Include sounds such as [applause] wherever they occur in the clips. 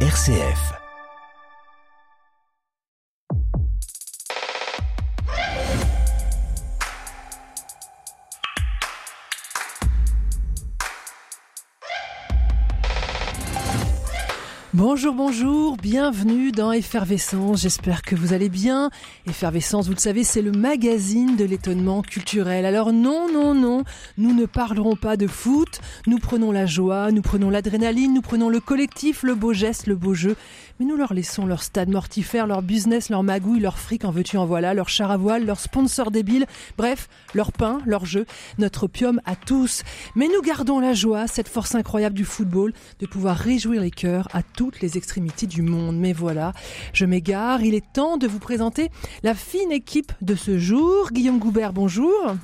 RCF. Bonjour, bonjour, bienvenue dans Effervescence, j'espère que vous allez bien. Effervescence, vous le savez, c'est le magazine de l'étonnement culturel. Alors non, non, non, nous ne parlerons pas de foot, nous prenons la joie, nous prenons l'adrénaline, nous prenons le collectif, le beau geste, le beau jeu, mais nous leur laissons leur stade mortifère, leur business, leur magouille, leur fric en veux-tu en voilà, leur char à voile, leur sponsor débile, bref, leur pain, leur jeu, notre opium à tous. Mais nous gardons la joie, cette force incroyable du football, de pouvoir réjouir les cœurs à toutes les extrémités du monde. Mais voilà, je m'égare, il est temps de vous présenter la fine équipe de ce jour. Guillaume Goubert, bonjour.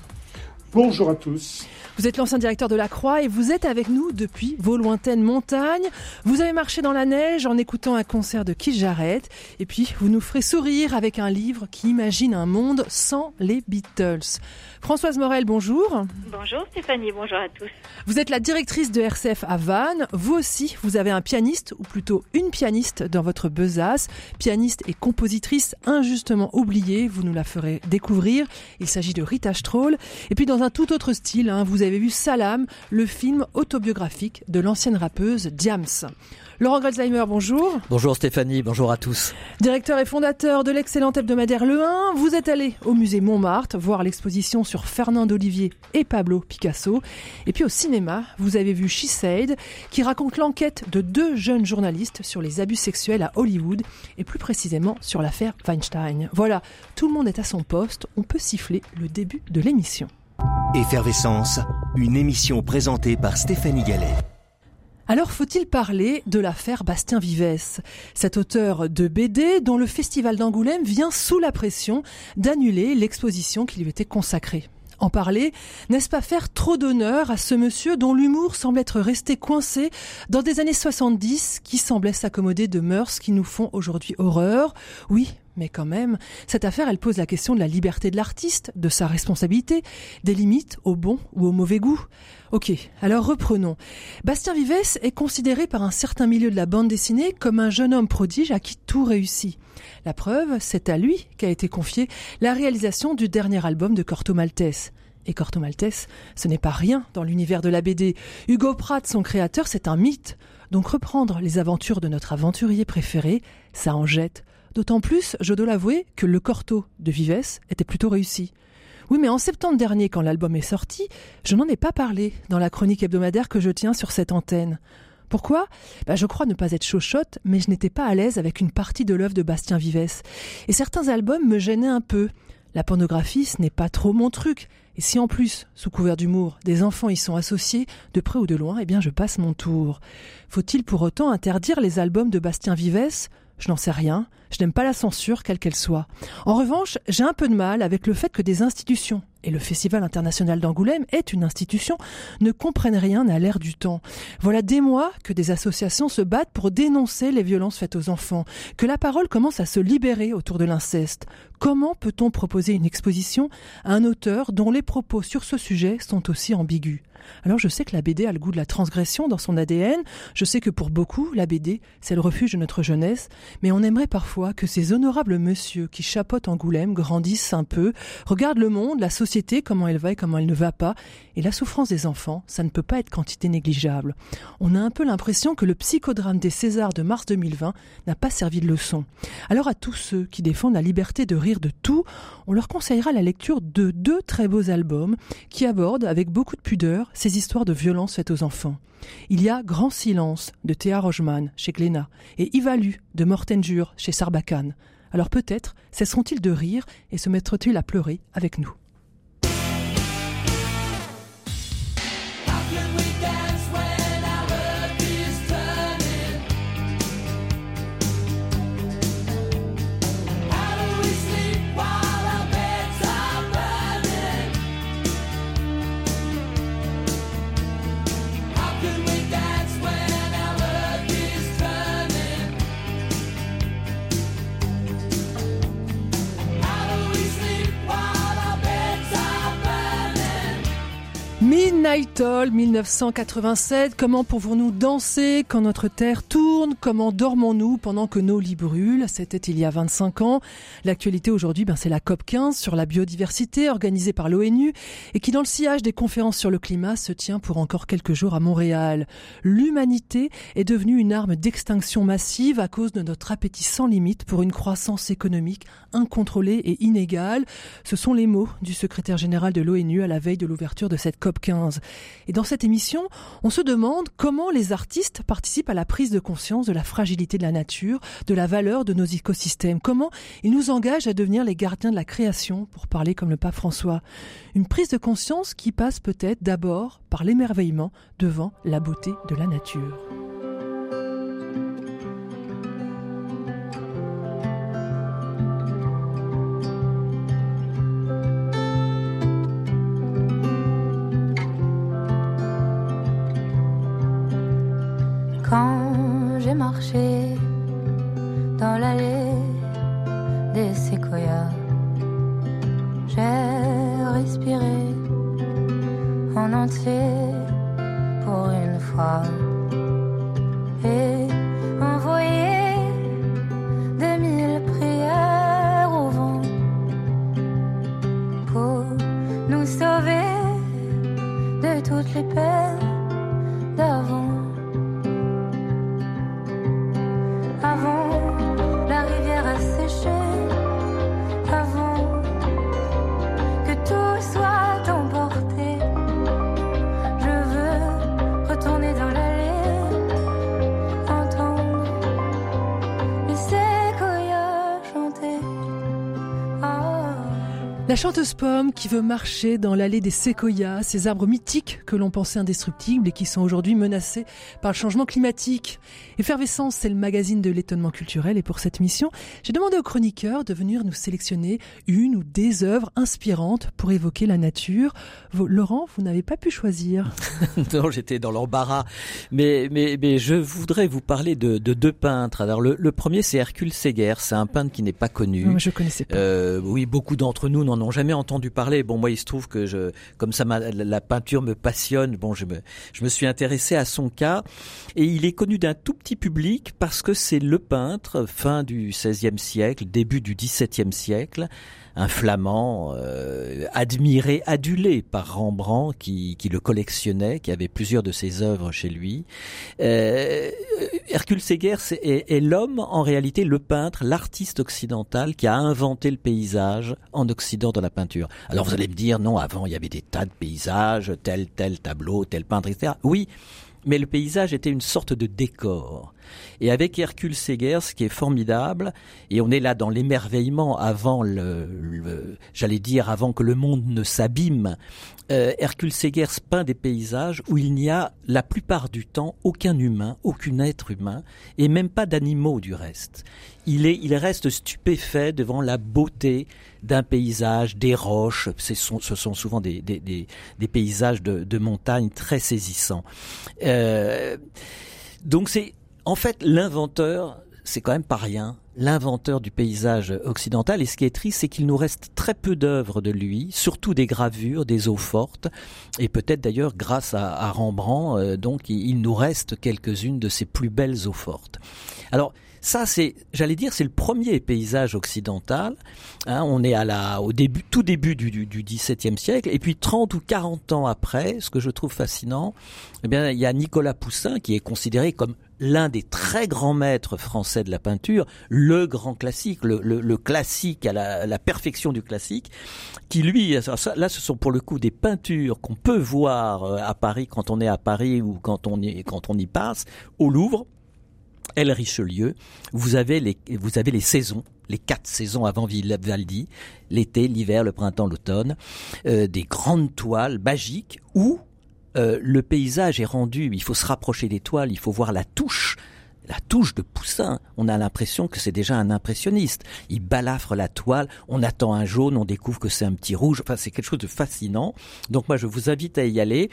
Bonjour à tous. Vous êtes l'ancien directeur de la Croix et vous êtes avec nous depuis vos lointaines montagnes. Vous avez marché dans la neige en écoutant un concert de Keith Jarrett et puis vous nous ferez sourire avec un livre qui imagine un monde sans les Beatles. Françoise Morel, bonjour. Bonjour Stéphanie, bonjour à tous. Vous êtes la directrice de RCF à Vannes. Vous aussi, vous avez un pianiste, ou plutôt une pianiste dans votre besace. Pianiste et compositrice injustement oubliée, vous nous la ferez découvrir. Il s'agit de Rita Stroll. Et puis dans un tout autre style, hein, vous avez vu Salam, le film autobiographique de l'ancienne rappeuse Diams. Laurent Grelzheimer, bonjour. Bonjour Stéphanie, bonjour à tous. Directeur et fondateur de l'excellent hebdomadaire Le 1, vous êtes allé au musée Montmartre voir l'exposition sur Fernand Olivier et Pablo Picasso. Et puis au cinéma, vous avez vu She Said, qui raconte l'enquête de deux jeunes journalistes sur les abus sexuels à Hollywood et plus précisément sur l'affaire Weinstein. Voilà, tout le monde est à son poste, on peut siffler le début de l'émission. Effervescence, une émission présentée par Stéphanie Gallet. Alors faut-il parler de l'affaire Bastien Vivès, cet auteur de BD dont le festival d'Angoulême vient sous la pression d'annuler l'exposition qui lui était consacrée. En parler, n'est-ce pas faire trop d'honneur à ce monsieur dont l'humour semble être resté coincé dans des années 70 qui semblaient s'accommoder de mœurs qui nous font aujourd'hui horreur? Oui, mais quand même, cette affaire, elle pose la question de la liberté de l'artiste, de sa responsabilité, des limites au bon ou au mauvais goût. Ok, alors reprenons. Bastien Vivès est considéré par un certain milieu de la bande dessinée comme un jeune homme prodige à qui tout réussit. La preuve, c'est à lui qu'a été confiée la réalisation du dernier album de Corto Maltese. Et Corto Maltese, ce n'est pas rien dans l'univers de la BD. Hugo Pratt, son créateur, c'est un mythe. Donc reprendre les aventures de notre aventurier préféré, ça en jette D'autant plus, je dois l'avouer, que le corto de Vives était plutôt réussi. Oui, mais en septembre dernier, quand l'album est sorti, je n'en ai pas parlé dans la chronique hebdomadaire que je tiens sur cette antenne. Pourquoi? Bah, Je crois ne pas être chauchotte, mais je n'étais pas à l'aise avec une partie de l'œuvre de Bastien Vives. Et certains albums me gênaient un peu. La pornographie, ce n'est pas trop mon truc. Et si en plus, sous couvert d'humour, des enfants y sont associés, de près ou de loin, eh bien je passe mon tour. Faut-il pour autant interdire les albums de Bastien Vives? Je n'en sais rien, je n'aime pas la censure, quelle qu'elle soit. En revanche, j'ai un peu de mal avec le fait que des institutions, et le Festival international d'Angoulême est une institution, ne comprennent rien à l'ère du temps. Voilà des mois que des associations se battent pour dénoncer les violences faites aux enfants, que la parole commence à se libérer autour de l'inceste. Comment peut-on proposer une exposition à un auteur dont les propos sur ce sujet sont aussi ambigus? Alors je sais que la BD a le goût de la transgression dans son ADN, je sais que pour beaucoup, la BD, c'est le refuge de notre jeunesse, mais on aimerait parfois que ces honorables messieurs qui chapotent Angoulême grandissent un peu, regardent le monde, la société comment elle va et comment elle ne va pas. Et la souffrance des enfants, ça ne peut pas être quantité négligeable. On a un peu l'impression que le psychodrame des Césars de mars 2020 n'a pas servi de leçon. Alors à tous ceux qui défendent la liberté de rire de tout, on leur conseillera la lecture de deux très beaux albums qui abordent avec beaucoup de pudeur ces histoires de violence faites aux enfants. Il y a Grand Silence de Théa Rogeman chez Glénat et Ivalu de Morten Jure chez Sarbacane. Alors peut-être cesseront-ils de rire et se mettront-ils à pleurer avec nous. Midnight Toll 1987. Comment pouvons-nous danser quand notre terre tourne? Comment dormons-nous pendant que nos lits brûlent? C'était il y a 25 ans. L'actualité aujourd'hui, ben, c'est la COP 15 sur la biodiversité organisée par l'ONU et qui, dans le sillage des conférences sur le climat, se tient pour encore quelques jours à Montréal. L'humanité est devenue une arme d'extinction massive à cause de notre appétit sans limite pour une croissance économique incontrôlée et inégale. Ce sont les mots du secrétaire général de l'ONU à la veille de l'ouverture de cette COP 15. Et dans cette émission, on se demande comment les artistes participent à la prise de conscience de la fragilité de la nature, de la valeur de nos écosystèmes, comment ils nous engagent à devenir les gardiens de la création, pour parler comme le pape François. Une prise de conscience qui passe peut-être d'abord par l'émerveillement devant la beauté de la nature. Chanteuse pomme qui veut marcher dans l'allée des séquoias, ces arbres mythiques que l'on pensait indestructibles et qui sont aujourd'hui menacés par le changement climatique. Effervescence, c'est le magazine de l'étonnement culturel et pour cette mission, j'ai demandé aux chroniqueurs de venir nous sélectionner une ou des œuvres inspirantes pour évoquer la nature. Vous- Laurent, vous n'avez pas pu choisir. [laughs] non, j'étais dans l'embarras. Mais, mais, mais je voudrais vous parler de, de deux peintres. Alors, le, le premier, c'est Hercule Séguer. C'est un peintre qui n'est pas connu. Non, je connaissais pas. Euh, oui, beaucoup d'entre nous n'en ont jamais entendu parler. Bon, moi, il se trouve que je, comme ça, la peinture me passionne. Bon, je me, je me suis intéressé à son cas, et il est connu d'un tout petit public parce que c'est le peintre fin du XVIe siècle, début du XVIIe siècle, un flamand euh, admiré, adulé par Rembrandt, qui, qui le collectionnait, qui avait plusieurs de ses œuvres chez lui. Euh, Hercule Séguer est, est l'homme, en réalité, le peintre, l'artiste occidental qui a inventé le paysage en Occident dans la peinture. Alors vous allez me dire, non, avant il y avait des tas de paysages, tel, tel tableau, tel peintre, etc. Oui, mais le paysage était une sorte de décor. Et avec Hercule Séguer, ce qui est formidable, et on est là dans l'émerveillement avant le, j'allais dire avant que le monde ne s'abîme, euh, Hercule Séguer peint des paysages où il n'y a la plupart du temps aucun humain, aucun être humain, et même pas d'animaux du reste. Il, est, il reste stupéfait devant la beauté d'un paysage, des roches, ce sont, souvent des, des paysages de, de montagne très saisissants. Euh, donc c'est en fait l'inventeur, c'est quand même pas rien, l'inventeur du paysage occidental. Et ce qui est triste, c'est qu'il nous reste très peu d'œuvres de lui, surtout des gravures, des eaux fortes, et peut-être d'ailleurs grâce à, Rembrandt, euh, donc il, il nous reste quelques-unes de ses plus belles eaux fortes. Alors ça, c'est, j'allais dire, c'est le premier paysage occidental. Hein, on est à la, au début, tout début du, du, XVIIe siècle, et puis 30 ou 40 ans après, ce que je trouve fascinant, eh bien, il y a Nicolas Poussin qui est considéré comme l'un des très grands maîtres français de la peinture, le grand classique, le, classique à la, perfection du classique, qui lui, là, ce sont pour le coup des peintures qu'on peut voir euh, à Paris quand on est à Paris ou quand on y, quand on y passe, au Louvre. El Richelieu, vous avez les, vous avez les saisons, les quatre saisons avant Vivaldi, l'été, l'hiver, le printemps, l'automne, euh, des grandes toiles magiques où euh, le paysage est rendu, il faut se rapprocher des toiles, il faut voir la touche, la touche de Poussin. On a l'impression que c'est déjà un impressionniste. Il balafre la toile, on attend un jaune, on découvre que c'est un petit rouge. Enfin, c'est quelque chose de fascinant. Donc moi, je vous invite à y aller.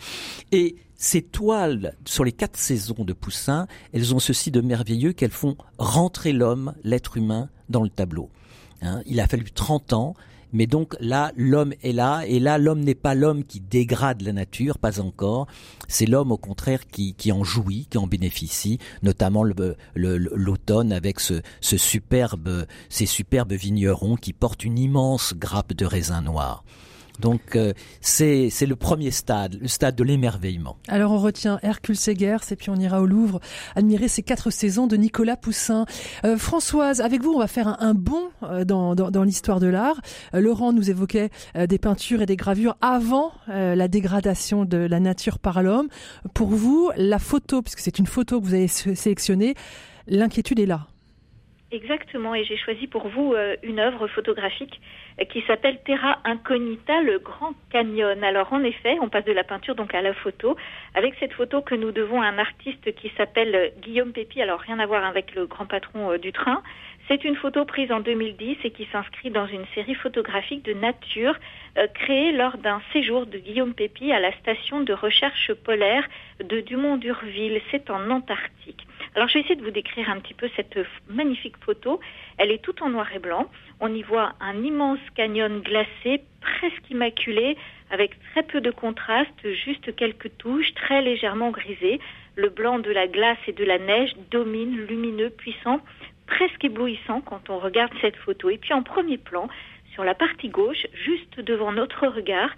Et ces toiles sur les quatre saisons de Poussin, elles ont ceci de merveilleux qu'elles font rentrer l'homme, l'être humain, dans le tableau. Hein, il a fallu 30 ans Mais donc là, l'homme est là, et là, l'homme n'est pas l'homme qui dégrade la nature, pas encore. C'est l'homme, au contraire, qui, en jouit, qui en bénéficie, notamment l'automne avec ce, ce superbe, ces superbes vignerons qui portent une immense grappe de raisin noir. Donc euh, c'est le premier stade, le stade de l'émerveillement. Alors on retient Hercule Segers et puis on ira au Louvre admirer ces quatre saisons de Nicolas Poussin. Euh, Françoise, avec vous on va faire un, bond euh, dans, dans, l'histoire de l'art. Euh, Laurent nous évoquait des peintures et des gravures avant la dégradation de la nature par l'homme. Pour vous, la photo, puisque c'est une photo que vous avez sélectionnée, l'inquiétude est là. Exactement, et j'ai choisi pour vous euh, une œuvre photographique euh, qui s'appelle Terra Incognita, le Grand Canyon. Alors en effet, on passe de la peinture donc à la photo, avec cette photo que nous devons à un artiste qui s'appelle euh, Guillaume Pépi, alors rien à voir avec le grand patron du train. C'est une photo prise en 2010 et qui s'inscrit dans une série photographique de nature euh, créée lors d'un séjour de Guillaume Pépi à la station de recherche polaire de Dumont-d'Urville. C'est en Antarctique. Alors je vais essayer de vous décrire un petit peu cette magnifique photo. Elle est toute en noir et blanc. On y voit un immense canyon glacé, presque immaculé, avec très peu de contraste, juste quelques touches, très légèrement grisées. Le blanc de la glace et de la neige domine, lumineux, puissant, presque éblouissant quand on regarde cette photo. Et puis en premier plan, sur la partie gauche, juste devant notre regard,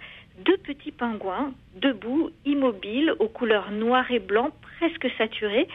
deux petits pingouins, debout, immobiles, aux couleurs noir et blanc, presque saturés.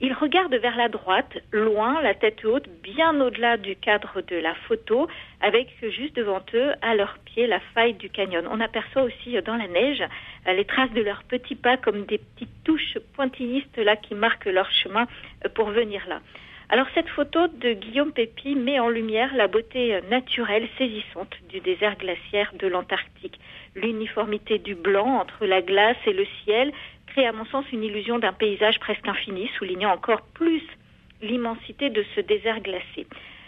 Ils regardent vers la droite, loin, la tête haute, bien au-delà du cadre de la photo, avec juste devant eux, à leurs pieds, la faille du canyon. On aperçoit aussi dans la neige les traces de leurs petits pas comme des petites touches pointillistes là qui marquent leur chemin pour venir là. Alors cette photo de Guillaume Pépi met en lumière la beauté naturelle saisissante du désert glaciaire de l'Antarctique. L'uniformité du blanc entre la glace et le ciel crée à mon sens une illusion d'un paysage presque infini, soulignant encore plus l'immensité de ce désert glacé.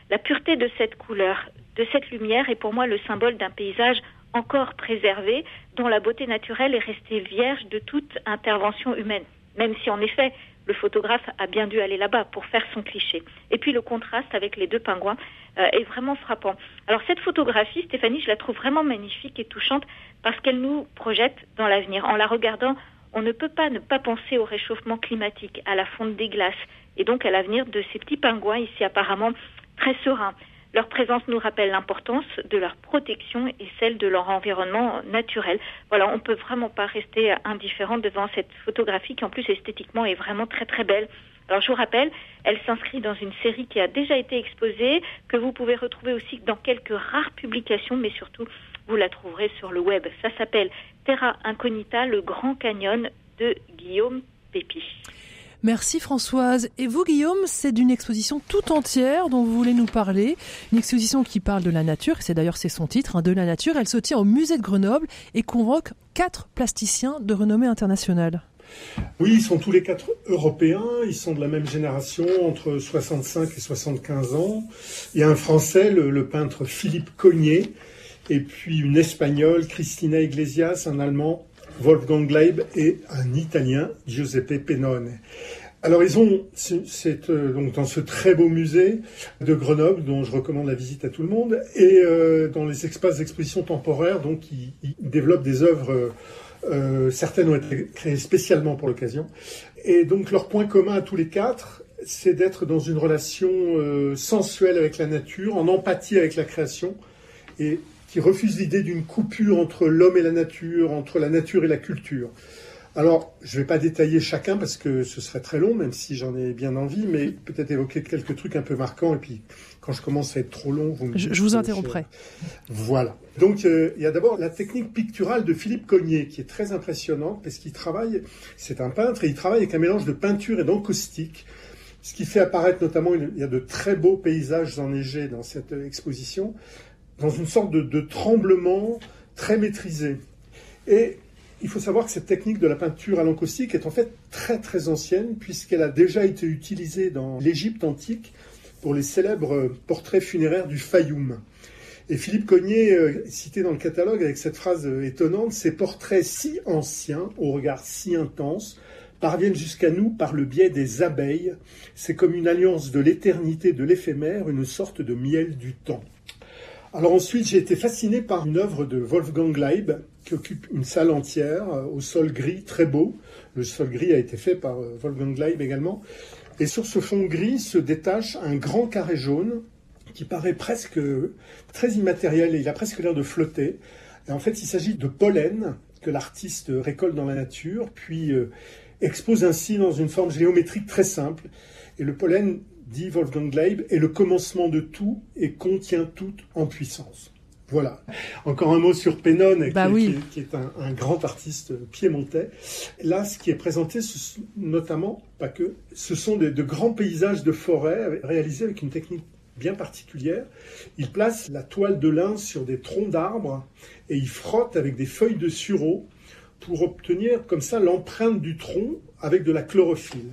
La pureté de cette couleur, de cette lumière est pour moi le symbole d'un paysage encore préservé, dont la beauté naturelle est restée vierge de toute intervention humaine. Même si en effet le photographe a bien dû aller là-bas pour faire son cliché. Et puis le contraste avec les deux pingouins euh, est vraiment frappant. Alors cette photographie, Stéphanie, je la trouve vraiment magnifique et touchante parce qu'elle nous projette dans l'avenir. En la regardant, on ne peut pas ne pas penser au réchauffement climatique, à la fonte des glaces et donc à l'avenir de ces petits pingouins ici apparemment très sereins. Leur présence nous rappelle l'importance de leur protection et celle de leur environnement naturel. Voilà, on peut vraiment pas rester indifférent devant cette photographie qui en plus esthétiquement est vraiment très très belle. Alors je vous rappelle, elle s'inscrit dans une série qui a déjà été exposée, que vous pouvez retrouver aussi dans quelques rares publications, mais surtout vous la trouverez sur le web. Ça s'appelle Terra Incognita, le Grand Canyon de Guillaume Pépi. Merci Françoise. Et vous Guillaume, c'est d'une exposition tout entière dont vous voulez nous parler. Une exposition qui parle de la nature, c'est d'ailleurs c'est son titre, hein, de la nature. Elle se tient au musée de Grenoble et convoque quatre plasticiens de renommée internationale. Oui, ils sont tous les quatre européens, ils sont de la même génération, entre 65 et 75 ans. Il y a un Français, le, peintre Philippe Cognier, et puis une Espagnole, Cristina Iglesias, un Allemand, Wolfgang Gleib, et un Italien, Giuseppe Pennone. Alors ils ont, c'est euh, donc dans ce très beau musée de Grenoble, dont je recommande la visite à tout le monde, et euh, dans les espaces d'exposition temporaire, donc ils, développent des œuvres, euh, certaines ont été créées spécialement pour l'occasion, et donc leur point commun à tous les quatre, c'est d'être dans une relation sensuelle avec la nature, en empathie avec la création, et qui refuse l'idée d'une coupure entre l'homme et la nature, entre la nature et la culture. Alors, je ne vais pas détailler chacun parce que ce serait très long, même si j'en ai bien envie, mais peut-être évoquer quelques trucs un peu marquants. Et puis, quand je commence à être trop long, vous me Je, je vous interromprai. Voilà. Donc, euh, il y a d'abord la technique picturale de Philippe Cognier, qui est très impressionnante parce qu'il travaille, c'est un peintre, et il travaille avec un mélange de peinture et d'encaustique, ce qui fait apparaître notamment, il y a de très beaux paysages enneigés dans cette exposition, dans une sorte de, tremblement très maîtrisé. Et il faut savoir que cette technique de la peinture à l'encaustique est en fait très très ancienne puisqu'elle a déjà été utilisée dans l'Égypte antique pour les célèbres portraits funéraires du Fayoum. Et Philippe Cognier, euh, cité dans le catalogue avec cette phrase euh, étonnante, ces portraits si anciens, au regard si intense, parviennent jusqu'à nous par le biais des abeilles. C'est comme une alliance de l'éternité, de l'éphémère, une sorte de miel du temps. Alors ensuite, j'ai été fasciné par une œuvre de Wolfgang Leib qui occupe une salle entière euh, au sol gris très beau. Le sol gris a été fait par euh, Wolfgang Leib également. Et sur ce fond gris se détache un grand carré jaune qui paraît presque très immatériel et il a presque l'air de flotter. Et en fait, il s'agit de pollen que l'artiste récolte dans la nature, puis euh, expose ainsi dans une forme géométrique très simple. Et le pollen, dit Wolfgang Leib, est le commencement de tout et contient tout en puissance. Voilà. Encore un mot sur Pennon, Bah qui, oui. qui est- qui est un, un grand artiste piémontais. Là, ce qui est présenté, ce notamment, pas que, ce sont de, de grands paysages de forêt réalisés avec une technique bien particulière. Il place la toile de lin sur des troncs d'arbres et il frotte avec des feuilles de sureau pour obtenir comme ça l'empreinte du tronc avec de la chlorophylle.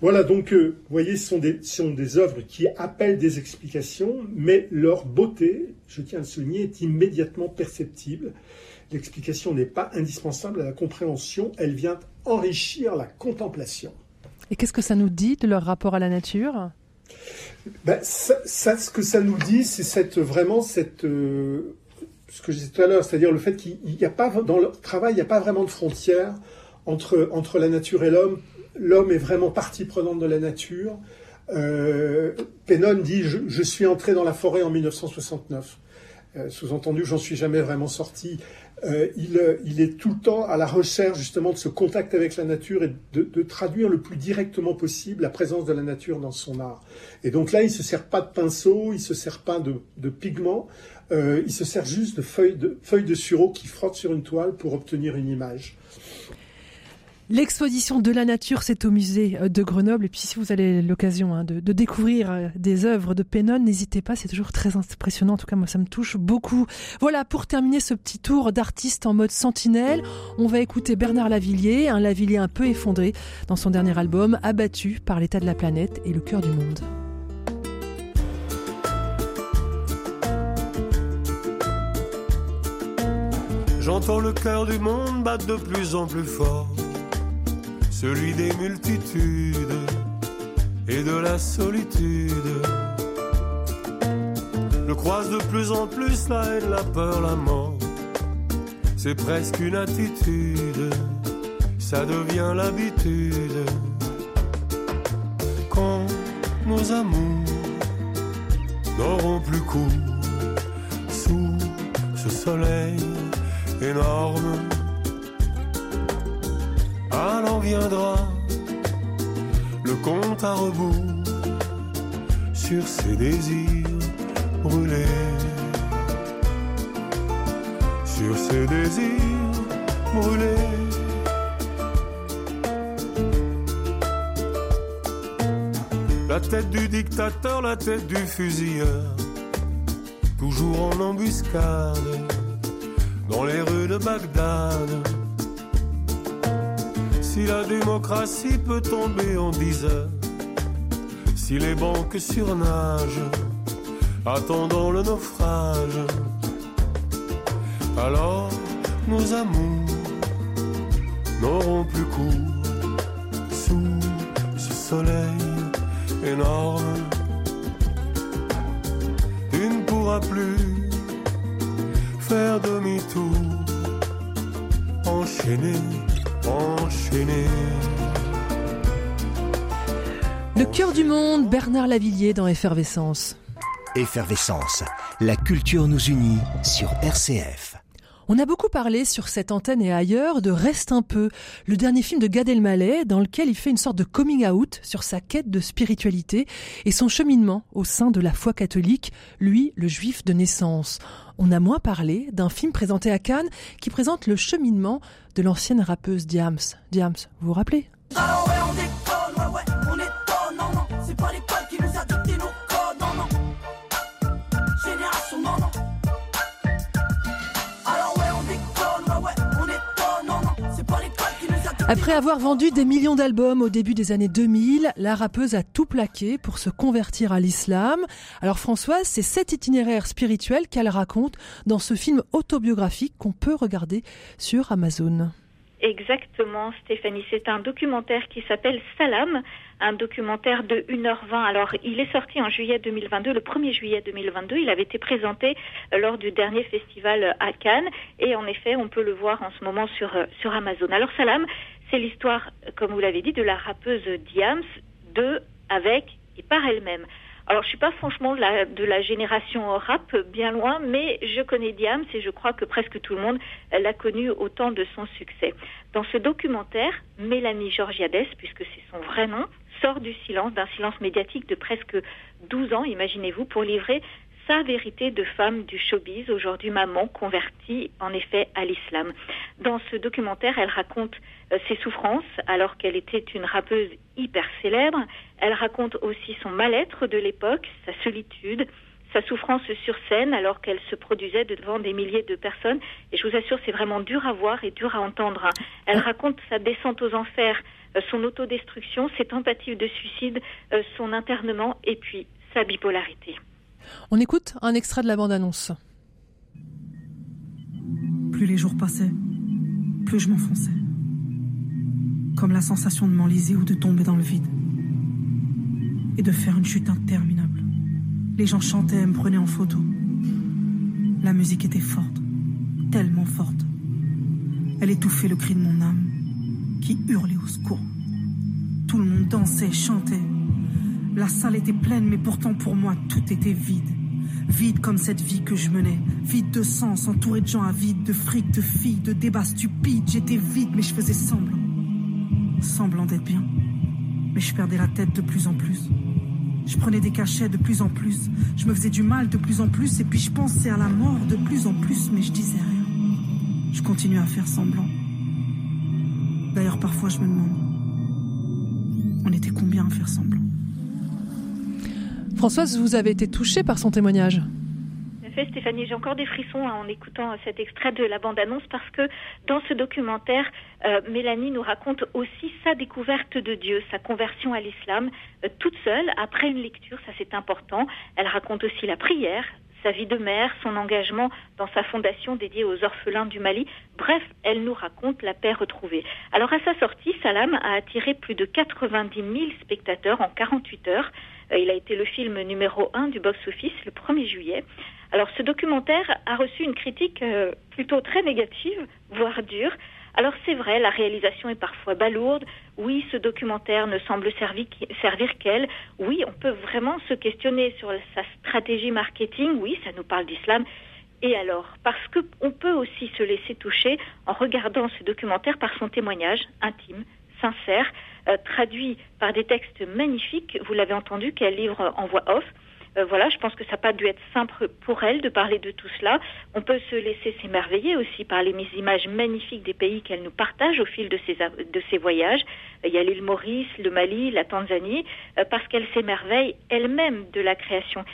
Voilà, donc, euh, vous voyez, ce sont, des, ce sont des œuvres qui appellent des explications, mais leur beauté, je tiens à le souligner, est immédiatement perceptible. L'explication n'est pas indispensable à la compréhension, elle vient enrichir la contemplation. Et qu'est-ce que ça nous dit de leur rapport à la nature? Ben, ça, ça, ce que ça nous dit, c'est cette, vraiment cette, euh, ce que je disais tout à l'heure, c'est-à-dire le fait qu'il n'y a pas, dans leur travail, il n'y a pas vraiment de frontière entre, entre la nature et l'homme. L'homme est vraiment partie prenante de la nature. Euh, dit je, je suis entré dans la forêt en 1969. Euh, Sous-entendu, j'en suis jamais vraiment sorti. Euh, il, est tout le temps à la recherche justement de ce contact avec la nature et de, traduire le plus directement possible la présence de la nature dans son art. Et donc là, il se sert pas de pinceau, il se sert pas de, de pigments, euh, il se sert juste de feuilles de, feuilles de sureau qui frottent sur une toile pour obtenir une image. L'exposition de la nature, c'est au musée euh, de Grenoble. Et puis, si vous avez l'occasion hein, de, découvrir euh, des œuvres de Pennon, n'hésitez pas. C'est toujours très impressionnant. En tout cas, moi, ça me touche beaucoup. Voilà, pour terminer ce petit tour d'artiste en mode sentinelle, on va écouter Bernard Lavillier, un Lavillier un peu effondré dans son dernier album, abattu par l'état de la planète et le cœur du monde. J'entends le cœur du monde battre de plus en plus fort, celui des multitudes et de la solitude. Je croise de plus en plus la haine, la peur, la mort. C'est presque une attitude, ça devient l'habitude. Quand nos amours n'auront plus cours sous ce soleil énorme. Le compte à rebours sur ses désirs brûlés. Sur ses désirs brûlés. La tête du dictateur, la tête du fusilleur, toujours en embuscade dans les rues de Bagdad. Si la démocratie peut tomber en dix heures, si les banques surnagent, attendant le naufrage, alors nos amours n'auront plus cours sous ce soleil énorme. Tu ne pourras plus faire demi-tour, enchaîner, Le cœur du monde, Bernard Lavillier dans Effervescence. Effervescence, la culture nous unit sur RCF. On a beaucoup parlé sur cette antenne et ailleurs de Reste un peu, le dernier film de Gad Elmaleh dans lequel il fait une sorte de coming out sur sa quête de spiritualité et son cheminement au sein de la foi catholique, lui le juif de naissance. On a moins parlé d'un film présenté à Cannes qui présente le cheminement de l'ancienne rappeuse Diams. Diams, vous vous rappelez? Ouais Après avoir vendu des millions d'albums au début des années 2000, la rappeuse a tout plaqué pour se convertir à l'islam. Alors Françoise, c'est cet itinéraire spirituel qu'elle raconte dans ce film autobiographique qu'on peut regarder sur Amazon. Exactement, Stéphanie. C'est un documentaire qui s'appelle Salam, un documentaire de 1h20. Alors, il est sorti en juillet 2022, le 1er juillet 2022. Il avait été présenté euh, lors du dernier festival euh, à Cannes. Et en effet, on peut le voir en ce moment sur, euh, sur Amazon. Alors, Salam, c'est l'histoire, comme vous l'avez dit, de la rappeuse Diams, de, avec et par elle-même. Alors, je suis pas franchement de la, génération rap, bien loin, mais je connais Diams et je crois que presque tout le monde l'a connue au temps de son succès. Dans ce documentaire, Mélanie Georgiades, puisque c'est son vrai nom, sort du silence, d'un silence médiatique de presque 12 ans, imaginez-vous, pour livrer sa vérité de femme du showbiz, aujourd'hui maman convertie en effet à l'islam. Dans ce documentaire, elle raconte euh, ses souffrances alors qu'elle était une rappeuse hyper célèbre. Elle raconte aussi son mal-être de l'époque, sa solitude, sa souffrance sur scène alors qu'elle se produisait devant des milliers de personnes. Et je vous assure, c'est vraiment dur à voir et dur à entendre. hein. Elle raconte sa descente aux enfers, euh, son autodestruction, ses tentatives de suicide, euh, son internement et puis sa bipolarité. On écoute un extrait de la bande-annonce. Plus les jours passaient, plus je m'enfonçais. Comme la sensation de m'enliser ou de tomber dans le vide. Et de faire une chute interminable. Les gens chantaient et me prenaient en photo. La musique était forte, tellement forte. Elle étouffait le cri de mon âme, qui hurlait au secours. Tout le monde dansait, chantait. La salle était pleine, mais pourtant pour moi, tout était vide. Vide comme cette vie que je menais. Vide de sens, entouré de gens avides, de fric, de filles, de débats stupides. J'étais vide, mais je faisais semblant. Semblant d'être bien. Mais je perdais la tête de plus en plus. Je prenais des cachets de plus en plus. Je me faisais du mal de plus en plus. Et puis je pensais à la mort de plus en plus, mais je disais rien. Je continuais à faire semblant. D'ailleurs, parfois, je me demande. On était combien à faire semblant? Françoise, vous avez été touchée par son témoignage. Fait, Stéphanie, j'ai encore des frissons hein, en écoutant cet extrait de la bande-annonce parce que dans ce documentaire, euh, Mélanie nous raconte aussi sa découverte de Dieu, sa conversion à l'islam, euh, toute seule, après une lecture, ça c'est important. Elle raconte aussi la prière, sa vie de mère, son engagement dans sa fondation dédiée aux orphelins du Mali. Bref, elle nous raconte la paix retrouvée. Alors à sa sortie, Salam a attiré plus de 90 000 spectateurs en 48 heures. Euh, il a été le film numéro 1 du box-office le 1er juillet. Alors ce documentaire a reçu une critique euh, plutôt très négative, voire dure. Alors c'est vrai, la réalisation est parfois balourde. Oui, ce documentaire ne semble servi- servir qu'elle. Oui, on peut vraiment se questionner sur sa stratégie marketing. Oui, ça nous parle d'islam. Et alors Parce que on peut aussi se laisser toucher en regardant ce documentaire par son témoignage intime, sincère, euh, traduit par des textes magnifiques. Vous l'avez entendu qu'elle livre en voix off? Euh, voilà, je pense que ça n'a pas dû être simple pour elle de parler de tout cela. On peut se laisser s'émerveiller aussi par les images magnifiques des pays qu'elle nous partage au fil de ses, de ses voyages. Euh, Il y a l'île Maurice, le Mali, la Tanzanie, euh, parce qu'elle s'émerveille elle-même de la création.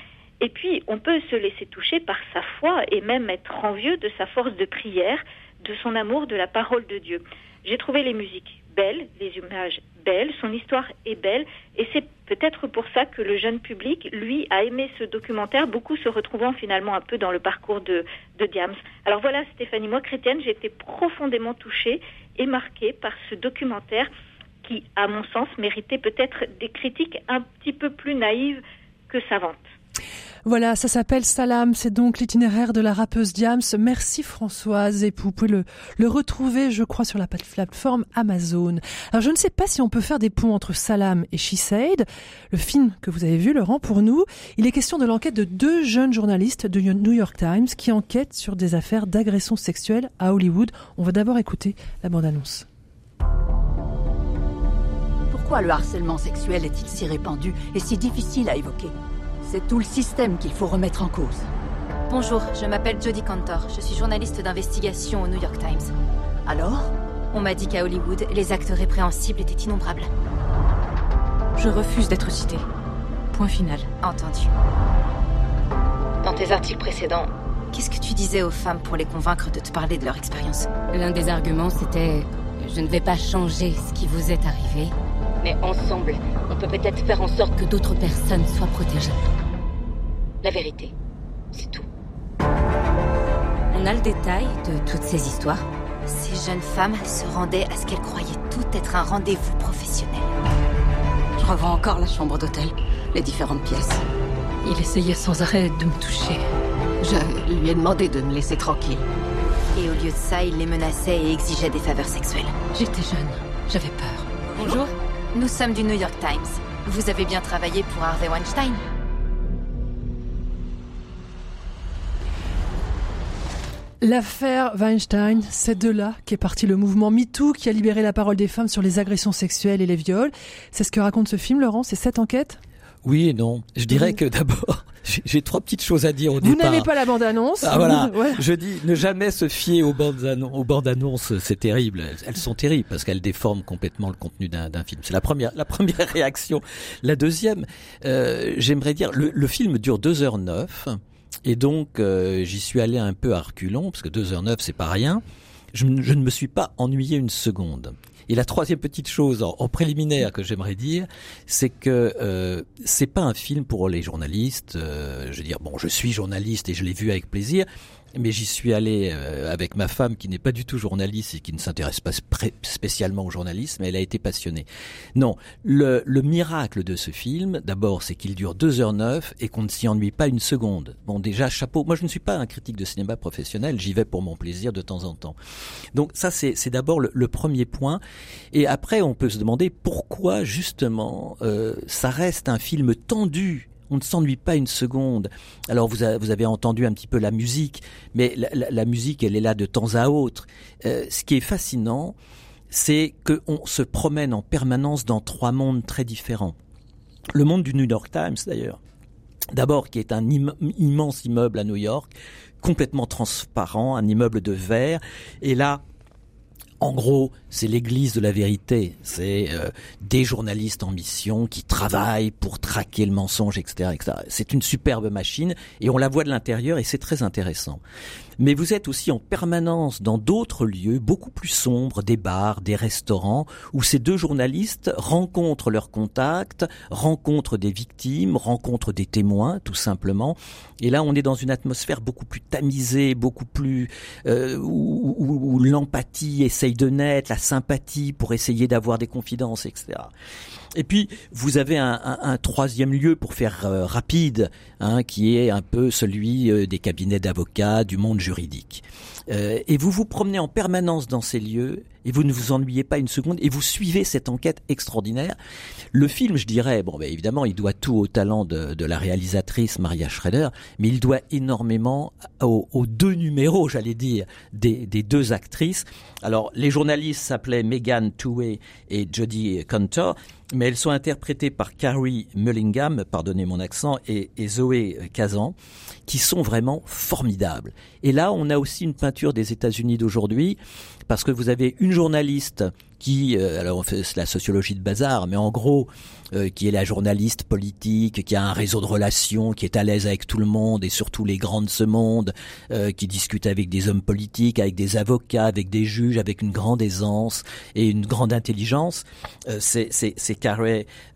Et puis, on peut se laisser toucher par sa foi et même être envieux de sa force de prière, de son amour de la parole de Dieu. J'ai trouvé les musiques belles, les images belles, son histoire est belle, et c'est peut-être pour ça que le jeune public, lui, a aimé ce documentaire, beaucoup se retrouvant finalement un peu dans le parcours de, de Diams. Alors voilà, Stéphanie, moi chrétienne, j'ai été profondément touchée et marquée par ce documentaire qui, à mon sens, méritait peut-être des critiques un petit peu plus naïves que savantes. Voilà, ça s'appelle Salam, c'est donc l'itinéraire de la rappeuse Diams. Merci Françoise, et vous pouvez le, retrouver, je crois, sur la plateforme Amazon. Alors je ne sais pas si on peut faire des ponts entre Salam et She Said, le film que vous avez vu, Laurent, pour nous. Il est question de l'enquête de deux jeunes journalistes de New York Times qui enquêtent sur des affaires d'agression sexuelle à Hollywood. On va d'abord écouter la bande-annonce. Pourquoi le harcèlement sexuel est-il si répandu et si difficile à évoquer? C'est tout le système qu'il faut remettre en cause. Bonjour, je m'appelle Jodie Cantor. Je suis journaliste d'investigation au New York Times. Alors? On m'a dit qu'à Hollywood, les actes répréhensibles étaient innombrables. Je refuse d'être citée. Point final. Entendu. Dans tes articles précédents, qu'est-ce que tu disais aux femmes pour les convaincre de te parler de leur expérience? L'un des arguments, c'était Je ne vais pas changer ce qui vous est arrivé. Mais ensemble, on peut peut-être faire en sorte Que d'autres personnes soient protégées. la vérité. C'est tout. On a le détail de toutes ces histoires Ces jeunes femmes se rendaient à ce qu'elles croyaient tout être un rendez-vous professionnel. Je revois encore la chambre d'hôtel, les différentes pièces. Il essayait sans arrêt de me toucher. Je lui ai demandé de me laisser tranquille. Et au lieu de ça, il les menaçait et exigeait des faveurs sexuelles. J'étais jeune, j'avais peur. Bonjour, nous sommes du New York Times. Vous avez bien travaillé pour Harvey Weinstein L'affaire Weinstein, c'est de là qu'est parti le mouvement MeToo qui a libéré la parole des femmes sur les agressions sexuelles et les viols. C'est ce que raconte ce film, Laurent, c'est cette enquête? Oui et non. Je dirais que d'abord, [laughs] j'ai- trois petites choses à dire au Vous départ. n'avez pas la bande-annonce Ah voilà, [laughs] je dis ne jamais se fier aux bandes, annon- aux bandes annonces, c'est terrible. Elles, sont terribles parce qu'elles déforment complètement le contenu d'un d'un film. C'est la première, la première [laughs] réaction. La deuxième, euh, j'aimerais dire, le, le film dure 2h09 et donc euh, j'y suis allé un peu à reculons parce que 2h09 c'est pas rien. Je ne me suis pas ennuyé une seconde. Et la troisième petite chose en, préliminaire que j'aimerais dire, c'est que euh, c'est pas un film pour les journalistes. euh, je veux dire, bon, je suis journaliste et je l'ai vu avec plaisir, mais j'y suis allé euh, avec ma femme qui n'est pas du tout journaliste et qui ne s'intéresse pas spécialement au journalisme, elle a été passionnée. Non, le, le miracle de ce film, d'abord, c'est qu'il dure 2h09 et qu'on ne s'y ennuie pas une seconde. Bon, déjà, chapeau. Moi, je ne suis pas un critique de cinéma professionnel, j'y vais pour mon plaisir de temps en temps. Donc ça, c'est c'est d'abord le, le premier point. Et après, on peut se demander pourquoi, justement, euh, ça reste un film tendu on ne s'ennuie pas une seconde. Alors vous, avez entendu un petit peu la musique, mais la, musique, elle est là de temps à autre. Euh, ce qui est fascinant, c'est qu'on se promène en permanence dans trois mondes très différents. Le monde du New York Times, d'ailleurs, d'abord qui est un im- immense immeuble à New York, complètement transparent, un immeuble de verre, et là, en gros, c'est l'église de la vérité. C'est euh, des journalistes en mission qui travaillent pour traquer le mensonge, etc., etc. C'est une superbe machine et on la voit de l'intérieur et c'est très intéressant. Mais vous êtes aussi en permanence dans d'autres lieux beaucoup plus sombres, des bars, des restaurants, où ces deux journalistes rencontrent leurs contacts, rencontrent des victimes, rencontrent des témoins, tout simplement. Et là, on est dans une atmosphère beaucoup plus tamisée, beaucoup plus euh, où, où- où l'empathie essaye de naître, la sympathie pour essayer d'avoir des confidences, etc. Et puis, vous avez un, troisième lieu pour faire euh, rapide, hein, qui est un peu celui euh, des cabinets d'avocats, du monde juridique. Euh, et vous vous promenez en permanence dans ces lieux, et vous ne vous ennuyez pas une seconde, et vous suivez cette enquête extraordinaire. Le film, je dirais, bon, ben, évidemment, il doit tout au talent de, la réalisatrice Maria Schrader, mais il doit énormément aux, deux numéros, j'allais dire, des, deux actrices. Alors, les journalistes s'appelaient Megan Touway et Jodie Cantor, mais elles sont interprétées par Carrie Mullingham, pardonnez mon accent, et, et Zoé Kazan, qui sont vraiment formidables. Et là, on a aussi une peinture des États-Unis d'aujourd'hui, parce que vous avez une journaliste qui, euh, alors on fait la sociologie de bazar, mais en gros, euh, qui est la journaliste politique, qui a un réseau de relations, qui est à l'aise avec tout le monde et surtout les grands de ce monde, euh, qui discute avec des hommes politiques, avec des avocats, avec des juges, avec une grande aisance et une grande intelligence. C'est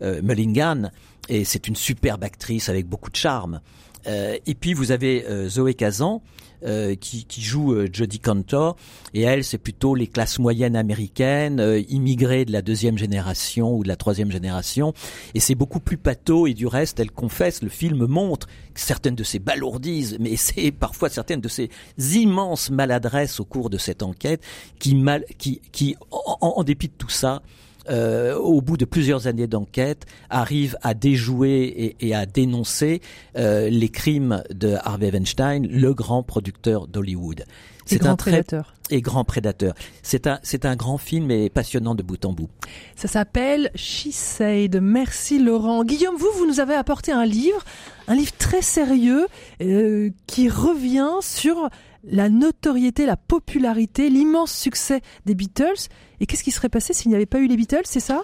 euh, Mulligan et c'est une superbe actrice avec beaucoup de charme. Euh, et puis vous avez euh, Zoé Kazan euh, qui, joue euh, Jodie Cantor. Et elle c'est plutôt les classes moyennes américaines immigrées de la deuxième génération ou de la troisième génération. Et c'est beaucoup plus pâteau et du reste elle confesse le film montre certaines de ses balourdises mais [laughs] c'est parfois certaines de ses immenses maladresses au cours de cette enquête qui mal qui qui en dépit de tout ça euh, au bout de plusieurs années d'enquête, arrive à déjouer et, et à dénoncer euh, les crimes de Harvey Weinstein, le grand producteur d'Hollywood. Et grand prédateur. et grand prédateur. C'est un c'est un grand film et passionnant de bout en bout. Ça s'appelle She Said. Merci Laurent. Guillaume, vous, vous nous avez apporté un livre, un livre très sérieux euh, qui revient sur la notoriété, la popularité, l'immense succès des Beatles. Et qu'est-ce qui serait passé s'il n'y avait pas eu les Beatles, c'est ça?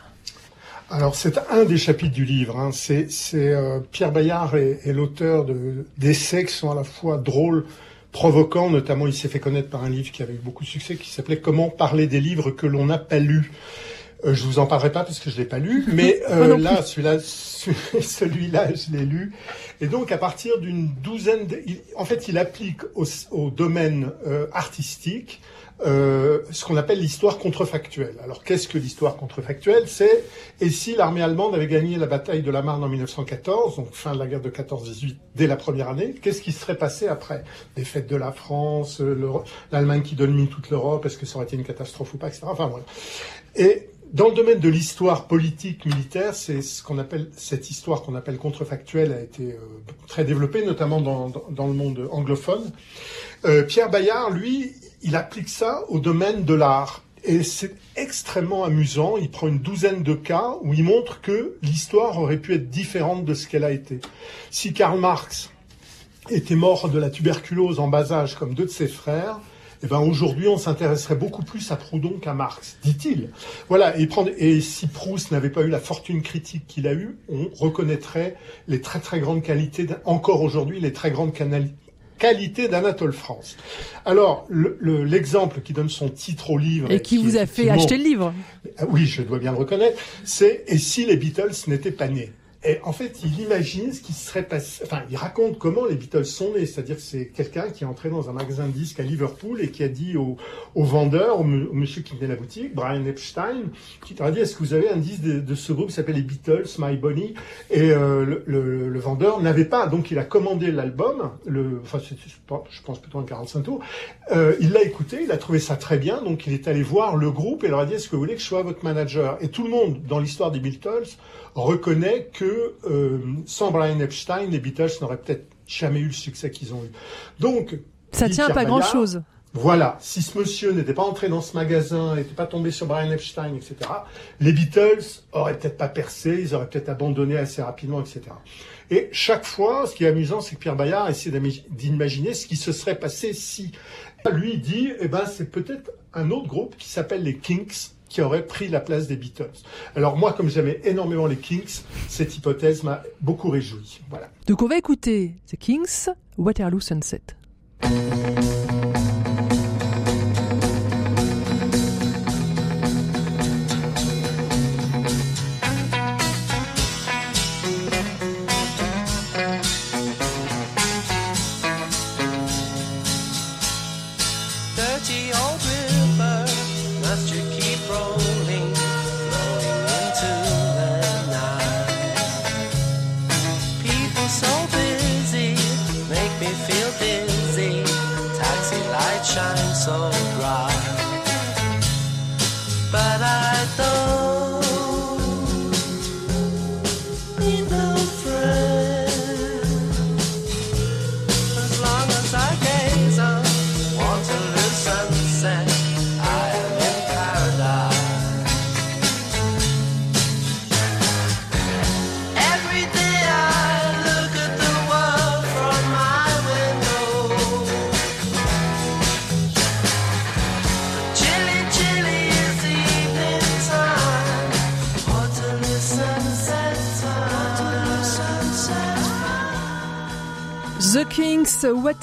Alors c'est un des chapitres du livre. hein. C'est euh, Pierre Bayard est, est l'auteur de- d'essais qui sont à la fois drôles, provoquants. Notamment, il s'est fait connaître par un livre qui avait eu beaucoup de succès, qui s'appelait Comment parler des livres que l'on n'a pas lus. Euh, je vous en parlerai pas parce que je l'ai pas lu, [laughs] mais euh, là, celui-là, [laughs] celui-là, je l'ai lu. Et donc, à partir d'une douzaine, de, il- en fait, il applique au, au domaine euh, artistique euh, ce qu'on appelle l'histoire contrefactuelle. Alors, qu'est-ce que l'histoire contrefactuelle? C'est et si l'armée allemande avait gagné la bataille de la Marne en 1914, donc fin de la guerre de 14-18 dès la première année, qu'est-ce qui serait passé après? Défaite de la France, euh, l'Allemagne qui domine toute l'Europe, est-ce que ça aurait été une catastrophe ou pas, etc. Enfin voilà. Et dans le domaine de l'histoire politique militaire, c'est ce qu'on appelle cette histoire qu'on appelle contrefactuelle a été euh, très développée, notamment dans, dans, le monde anglophone. Euh, Pierre Bayard, lui, il applique ça au domaine de l'art. Et c'est extrêmement amusant. Il prend une douzaine de cas où il montre que l'histoire aurait pu être différente de ce qu'elle a été. Si Karl Marx était mort de la tuberculose en bas âge comme deux de ses frères, eh ben aujourd'hui on s'intéresserait beaucoup plus à Proudhon qu'à Marx, dit-il. Voilà, et, prendre- et si Proust n'avait pas eu la fortune critique qu'il a eue, on reconnaîtrait les très très grandes qualités, encore aujourd'hui, les très grandes qualités d'Anatole France. Alors, le- le- l'exemple qui donne son titre au livre... Et qui vous a fait acheter le livre. Ah Oui, je dois bien le reconnaître. C'est et si les Beatles n'étaient pas nés? Et en fait, il imagine ce qui serait passé. Enfin, il raconte comment les Beatles sont nés. C'est-à-dire que c'est quelqu'un qui est entré dans un magasin de disques à Liverpool et qui a dit au, au vendeur, au, monsieur qui tenait la boutique, Brian Epstein, qui leur a dit Est-ce que vous avez un disque de, ce groupe qui s'appelle les Beatles, My Bonnie Et euh, le, le- le vendeur n'avait pas. Donc, il a commandé l'album. Enfin, je pense plutôt un 45 tours. Euh, il l'a écouté, il a trouvé ça très bien, donc il est allé voir le groupe et leur a dit est-ce que vous voulez que je sois votre manager? Et tout le monde dans l'histoire des Beatles reconnaît que euh, sans Brian Epstein, les Beatles n'auraient peut-être jamais eu le succès qu'ils ont eu. Donc Ça tient à pas grand Bayard, chose. Voilà, si ce monsieur n'était pas entré dans ce magasin, n'était pas tombé sur Brian Epstein, etc., les Beatles auraient peut-être pas percé, ils auraient peut-être abandonné assez rapidement, etc. Et chaque fois, ce qui est amusant, c'est que Pierre Bayard essaie d'imaginer ce qui se serait passé si. Lui dit, eh ben, c'est peut-être un autre groupe qui s'appelle les Kinks qui aurait pris la place des Beatles. Alors moi, comme j'aimais énormément les Kinks, cette hypothèse m'a beaucoup réjoui. Voilà. Donc on va écouter The Kings, Waterloo Sunset.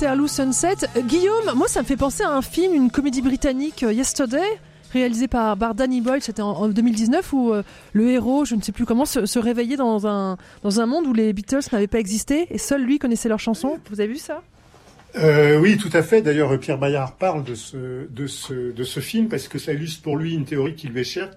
Waterloo Sunset. Guillaume, moi ça me fait penser à un film, une comédie britannique, euh, Yesterday, réalisé par, par Danny Boyle, c'était en, en 2019, où euh, le héros, je ne sais plus comment, se, réveillait dans un, dans un monde où les Beatles n'avaient pas existé, et seul lui connaissait leurs chansons. Vous avez vu ça? Euh, oui, tout à fait. D'ailleurs, Pierre Bayard parle de ce, de ce, de ce film parce que ça illustre pour lui une théorie qui lui est chère,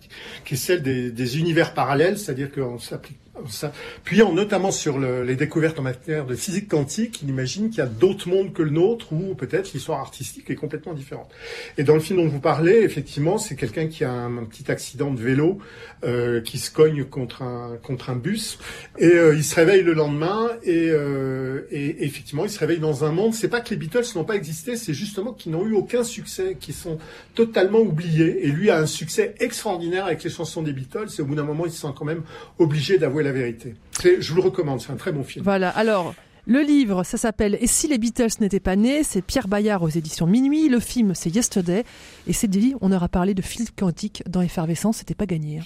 qui est celle des, des univers parallèles, c'est-à-dire qu'on s'applique, en s'appuyant notamment sur le- les découvertes en matière de physique quantique, il imagine qu'il y a d'autres mondes que le nôtre où peut-être l'histoire artistique est complètement différente. Et dans le film dont vous parlez, effectivement, c'est quelqu'un qui a un, un petit accident de vélo, euh, qui se cogne contre un, contre un bus, et euh, il se réveille le lendemain, et, euh, et effectivement, il se réveille dans un monde. C'est pas que les Beatles n'ont pas existé, c'est justement qu'ils n'ont eu aucun succès, qu'ils sont totalement oubliés. Et lui a un succès extraordinaire avec les chansons des Beatles, et au bout d'un moment, il se sent quand même obligé d'avouer la vérité. Je vous le recommande, c'est un très bon film. Voilà, alors, le livre, ça s'appelle Et si les Beatles n'étaient pas nés? C'est Pierre Bayard aux éditions Minuit. Le film, c'est Yesterday. Et c'est dit, on aura parlé de physique quantique dans Effervescence, c'était pas gagné. hein.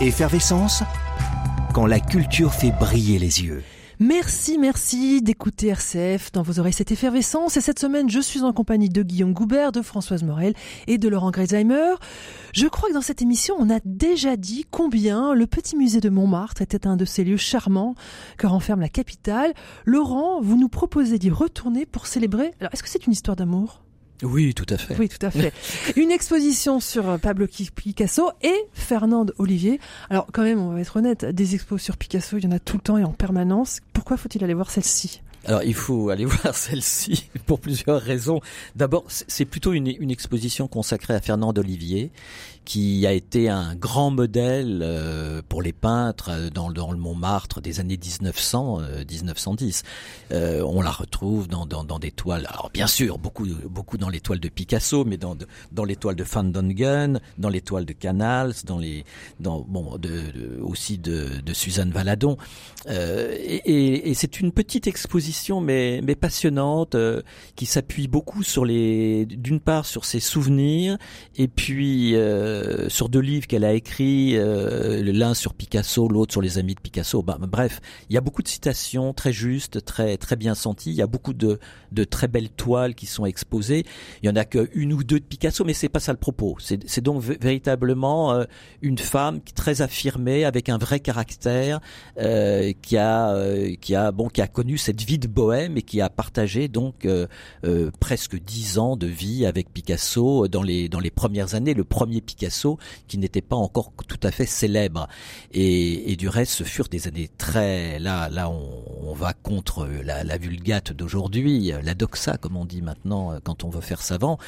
Effervescence quand la culture fait briller les yeux. Merci, merci d'écouter RCF dans vos oreilles cette effervescence. Et cette semaine, je suis en compagnie de Guillaume Goubert, de Françoise Morel et de Laurent Greisheimer. Je crois que dans cette émission, on a déjà dit combien le petit musée de Montmartre était un de ces lieux charmants que renferme la capitale. Laurent, vous nous proposez d'y retourner pour célébrer. Alors, est-ce que c'est une histoire d'amour? Oui, tout à fait. Oui, tout à fait. [laughs] Une exposition sur Pablo Picasso et Fernande Olivier. Alors, quand même, on va être honnête, des expos sur Picasso, il y en a tout le temps et en permanence. Pourquoi faut-il aller voir celle-ci? Alors il faut aller [laughs] voir celle-ci pour plusieurs raisons. D'abord, c'est plutôt une, une exposition consacrée à Fernande Olivier, qui a été un grand modèle euh, pour les peintres euh, dans, le Montmartre des années 1900, euh, 1910. Euh, on la retrouve dans, des toiles. Alors bien sûr, beaucoup, beaucoup dans les toiles de Picasso, mais dans, dans les toiles de Van Dongen, dans les toiles de Canals, dans les, dans bon, aussi de, Suzanne Valadon. Et c'est une petite exposition, mais, passionnante, qui s'appuie beaucoup sur les, d'une part sur ses souvenirs, et puis sur deux livres qu'elle a écrits, euh, l'un sur Picasso, l'autre sur les amis de Picasso. Bah, bref, il y a beaucoup de citations très justes, très très bien senties. Il y a beaucoup de, de très belles toiles qui sont exposées. Il y en a qu'une ou deux de Picasso, mais c'est pas ça le propos. C'est c'est donc vé- véritablement euh, une femme très affirmée, avec un vrai caractère, euh, qui a euh, qui a bon qui a connu cette vie de bohème et qui a partagé donc euh, euh, presque dix ans de vie avec Picasso dans les dans les premières années. Le premier Picasso qui n'était pas encore tout à fait célèbre. Et, du reste, ce furent des années très là là on, va contre la, la vulgate d'aujourd'hui, la doxa comme on dit maintenant euh, quand on veut faire savant,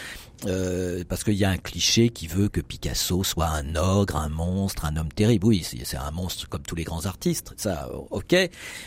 euh, parce qu'il y a un cliché qui veut que Picasso soit un ogre, un monstre, un homme terrible. Oui, c'est c'est un monstre comme tous les grands artistes, ça, ok.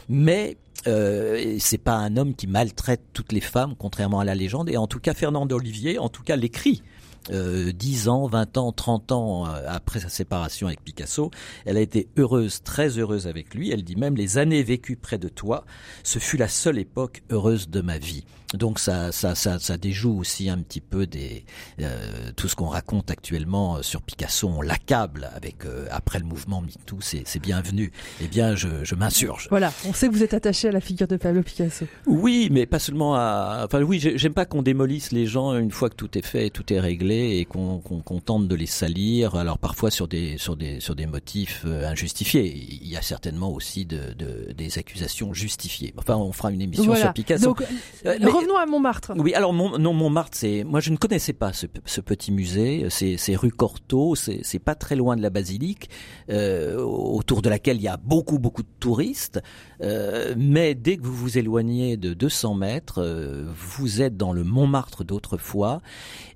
Mais euh, c'est pas un homme qui maltraite toutes les femmes, contrairement à la légende. Et en tout cas, Fernand Olivier, en tout cas, l'écrit. Euh, 10 ans, 20 ans, 30 ans euh, après sa séparation avec Picasso, elle a été heureuse, très heureuse avec lui. Elle dit même les années vécues près de toi, ce fut la seule époque heureuse de ma vie. Donc ça, ça, ça, ça déjoue aussi un petit peu des euh, tout ce qu'on raconte actuellement euh, sur Picasso. On l'accable avec euh, après le mouvement MeToo, c'est c'est bienvenu. Eh bien, je, je m'insurge. Voilà, on sait que vous êtes attaché à la figure de Pablo Picasso. Oui, mais pas seulement à. Enfin, oui, j'ai- j'aime pas qu'on démolisse les gens une fois que tout est fait, tout est réglé, et qu'on qu'on qu'on tente de les salir. Alors parfois sur des sur des sur des motifs euh, injustifiés. Il y a certainement aussi de, de des accusations justifiées. Enfin, on fera une émission Voilà. sur Picasso. Donc, Euh, mais- revenons à Montmartre. oui, alors non, Montmartre, c'est moi je ne connaissais pas ce, petit musée. C'est rue Cortot, c'est c'est pas très loin de la basilique, euh, autour de laquelle il y a beaucoup beaucoup de touristes. Euh, mais dès que vous vous éloignez de 200 mètres, euh, vous êtes dans le Montmartre d'autrefois.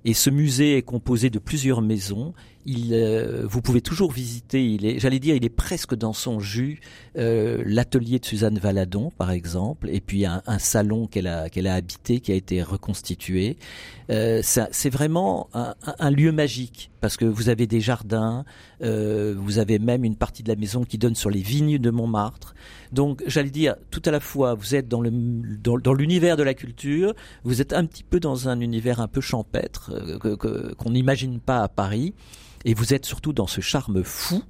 Et ce musée est composé de plusieurs maisons. Il, euh, vous pouvez toujours visiter. Est, j'allais dire, il est presque dans son jus. euh, L'atelier de Suzanne Valadon, par exemple, et puis un, salon qu'elle a a habité, qui a été reconstitué. Euh, c'est vraiment un, un- lieu magique parce que vous avez des jardins, vous avez même une partie de la maison qui donne sur les vignes de Montmartre. Donc, j'allais dire, tout à la fois, vous êtes dans le dans, l'univers de la culture, vous êtes un petit peu dans un univers un peu champêtre euh, que- que- qu'on n'imagine pas à Paris, et vous êtes surtout dans ce charme fou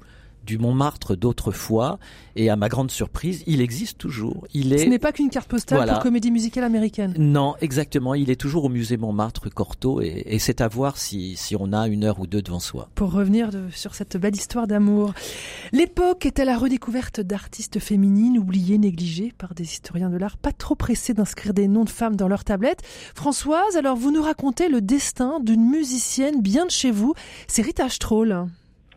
du Montmartre d'autrefois. Et à ma grande surprise, il existe toujours. Il est Ce n'est pas qu'une carte postale Voilà. pour comédie musicale américaine. non, exactement. Il est toujours au musée Montmartre Cortot et, et c'est à voir si, si on a une heure ou deux devant soi. Pour revenir de- sur cette belle histoire d'amour. L'époque était la redécouverte d'artistes féminines oubliées, négligées par des historiens de l'art, pas trop pressés d'inscrire des noms de femmes dans leurs tablettes. Françoise, alors vous nous racontez le destin d'une musicienne bien de chez vous, c'est Rita Stroll.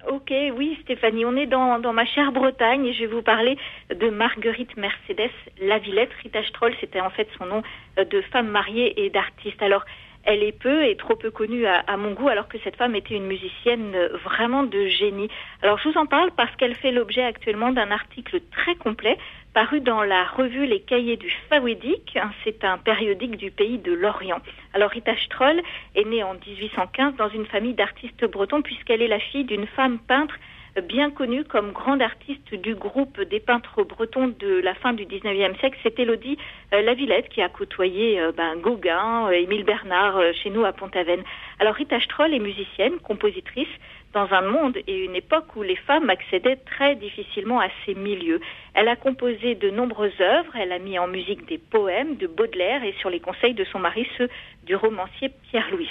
Ok, oui Stéphanie, on est dans, ma chère Bretagne et je vais vous parler de Marguerite Mercedes Lavillette. Rita Stroll, c'était en fait son nom euh, de femme mariée et d'artiste. Alors, elle est peu et trop peu connue à, mon goût, alors que cette femme était une musicienne euh, vraiment de génie. Alors, je vous en parle parce qu'elle fait l'objet actuellement d'un article très complet paru dans la revue Les Cahiers du Faouédic. C'est un périodique du pays de l'Orient. Alors Rita Stroll est née en 1815 dans une famille d'artistes bretons puisqu'elle est la fille d'une femme peintre bien connue comme grande artiste du groupe des peintres bretons de la fin du 19e siècle. C'est Élodie euh, Lavillette qui a côtoyé euh, ben, Gauguin, euh, Émile Bernard chez nous à Pont-Aven. Alors Rita Stroll est musicienne, compositrice, dans un monde et une époque où les femmes accédaient très difficilement à ces milieux. Elle a composé de nombreuses œuvres, elle a mis en musique des poèmes de Baudelaire et sur les conseils de son mari ceux du romancier Pierre Louis.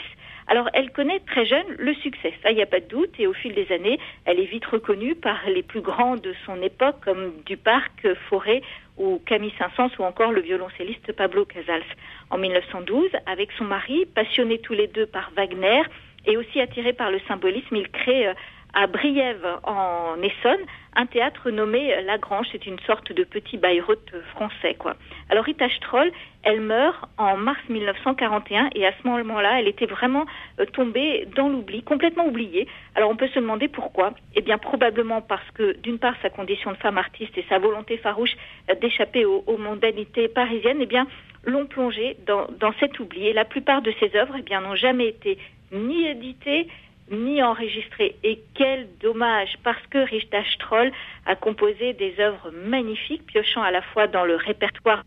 Alors, elle connaît très jeune le succès, ça, il n'y a pas de doute, et au fil des années, elle est vite reconnue par les plus grands de son époque, comme Duparc, Forêt ou Camille Saint-Saëns ou encore le violoncelliste Pablo Casals. En 1912, avec son mari, passionnés tous les deux par Wagner et aussi attirés par le symbolisme, ils créent euh, à Briève, en Essonne, un théâtre nommé La Grange. C'est une sorte de petit Bayreuth français, quoi. Alors Rita Stroll, elle meurt en mars 1941 et à ce moment-là, elle était vraiment euh, tombée dans l'oubli, complètement oubliée. Alors on peut se demander pourquoi. Eh bien probablement parce que d'une part sa condition de femme artiste et sa volonté farouche euh, d'échapper aux, aux mondanités parisiennes, eh bien l'ont plongée dans, dans cet oubli. Et la plupart de ses œuvres, eh bien n'ont jamais été ni éditées ni enregistrées. Et quel dommage, parce que Rita Stroll a composé des œuvres magnifiques, piochant à la fois dans le répertoire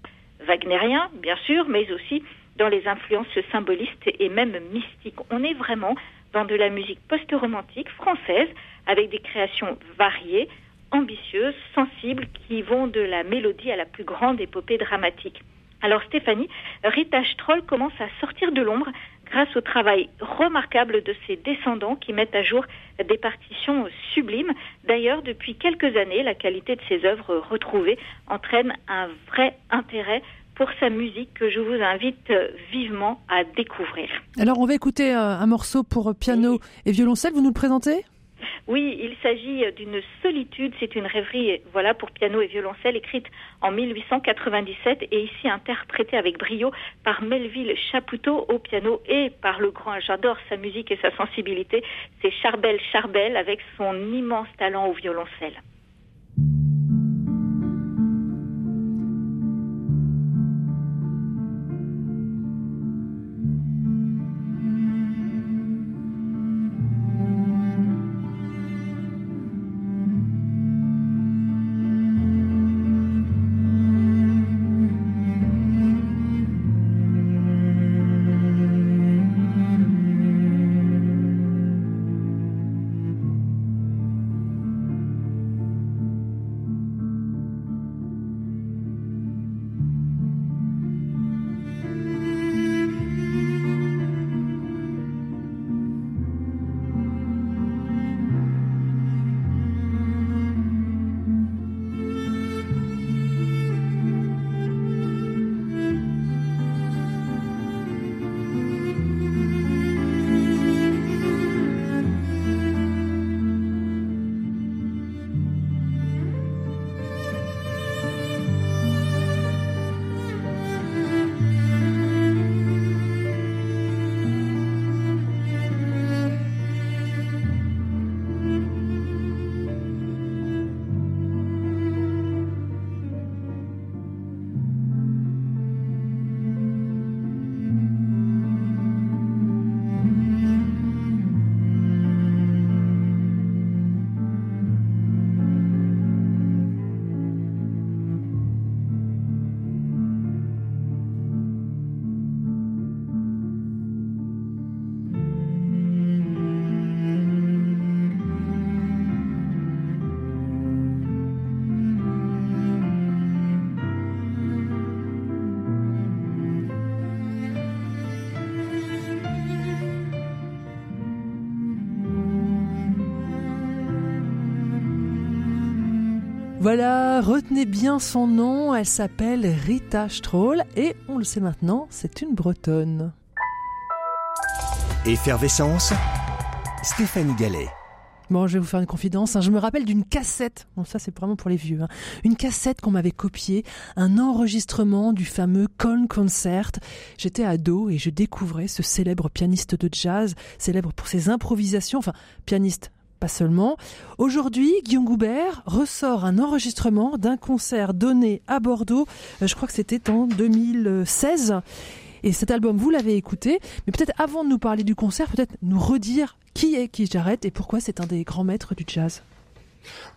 wagnérien, bien sûr, mais aussi dans les influences symbolistes et même mystiques. On est vraiment dans de la musique post-romantique française, avec des créations variées, ambitieuses, sensibles, qui vont de la mélodie à la plus grande épopée dramatique. Alors Stéphanie, Rita Stroll commence à sortir de l'ombre grâce au travail remarquable de ses descendants qui mettent à jour des partitions sublimes. D'ailleurs, depuis quelques années, la qualité de ses œuvres retrouvées entraîne un vrai intérêt pour sa musique que je vous invite vivement à découvrir. Alors on va écouter euh, un morceau pour piano et violoncelle, vous nous le présentez? Oui, il s'agit d'une solitude, c'est une rêverie voilà pour piano et violoncelle écrite en 1897 et ici interprétée avec brio par Melville Chapoutot au piano et par le grand, j'adore sa musique et sa sensibilité, c'est Charbel Charbel avec son immense talent au violoncelle. Voilà, retenez bien son nom, elle s'appelle Rita Stroll et on le sait maintenant, c'est une bretonne. Effervescence, Stéphanie Gallet. Bon, je vais vous faire une confidence. hein. Je me rappelle d'une cassette. Bon, ça, c'est vraiment pour les vieux. hein. Une cassette qu'on m'avait copiée, un enregistrement du fameux Colne Concert. J'étais ado et je découvrais ce célèbre pianiste de jazz, célèbre pour ses improvisations. Enfin, pianiste, pas seulement. Aujourd'hui, Guillaume Goubert ressort un enregistrement d'un concert donné à Bordeaux. Euh, Je crois que c'était en 2016. Et cet album, vous l'avez écouté. Mais peut-être avant de nous parler du concert, peut-être nous redire qui est Keith Jarrett et pourquoi c'est un des grands maîtres du jazz.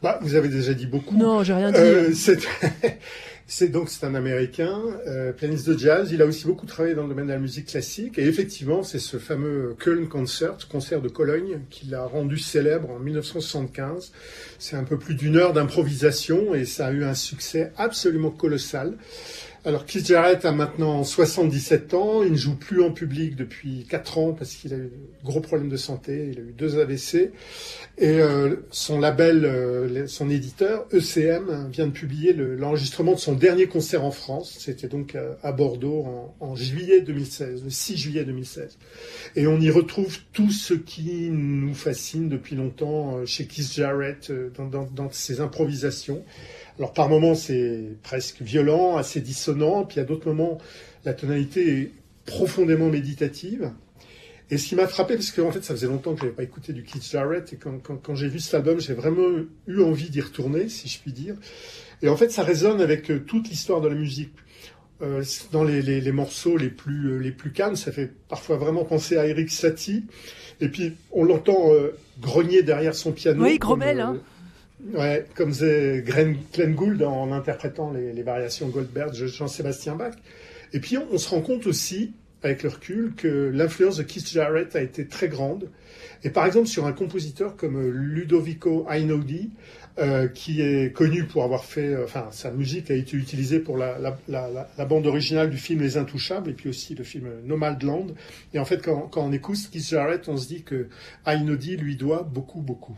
Bah, vous avez déjà dit beaucoup. Non, j'ai rien dit. Euh, [laughs] c'est donc c'est un Américain, euh, pianiste de jazz. Il a aussi beaucoup travaillé dans le domaine de la musique classique. Et effectivement, c'est ce fameux Köln Concert, concert de Cologne, qu'il a rendu célèbre en 1975. C'est un peu plus d'une heure d'improvisation et ça a eu un succès absolument colossal. Alors Keith Jarrett a maintenant 77 ans, il ne joue plus en public depuis 4 ans parce qu'il a eu de gros problèmes de santé, il a eu deux AVC et euh, son label, euh, son éditeur ECM vient de publier le- l'enregistrement de son dernier concert en France, c'était donc à, à Bordeaux en, en juillet 2016, le 6 juillet 2016. Et on y retrouve tout ce qui nous fascine depuis longtemps euh, chez Keith Jarrett euh, dans, dans, dans ses improvisations. Alors par moments c'est presque violent, assez dissonant, puis à d'autres moments la tonalité est profondément méditative. Et ce qui m'a frappé, parce qu'en fait ça faisait longtemps que je n'avais pas écouté du Keith Jarrett, et quand, quand, quand j'ai vu cet album, j'ai vraiment eu envie d'y retourner, si je puis dire. Et en fait ça résonne avec euh, toute l'histoire de la musique. Euh, dans les, les, les morceaux les plus, euh, les plus calmes, ça fait parfois vraiment penser à Eric Satie. Et puis on l'entend euh, grogner derrière son piano. Oui, euh, hein. Ouais, comme Glenn, Glenn Gould en interprétant les, variations Goldberg de Jean-Sébastien Bach. Et puis on, se rend compte aussi, avec le recul, que l'influence de Keith Jarrett a été très grande. Et par exemple sur un compositeur comme Ludovico Einaudi, euh, qui est connu pour avoir fait, euh, enfin sa musique a été utilisée pour la, la, la, la- bande originale du film Les Intouchables et puis aussi le film Nomadland. Et en fait quand, quand on écoute Keith Jarrett, on se dit que Einaudi lui doit beaucoup beaucoup.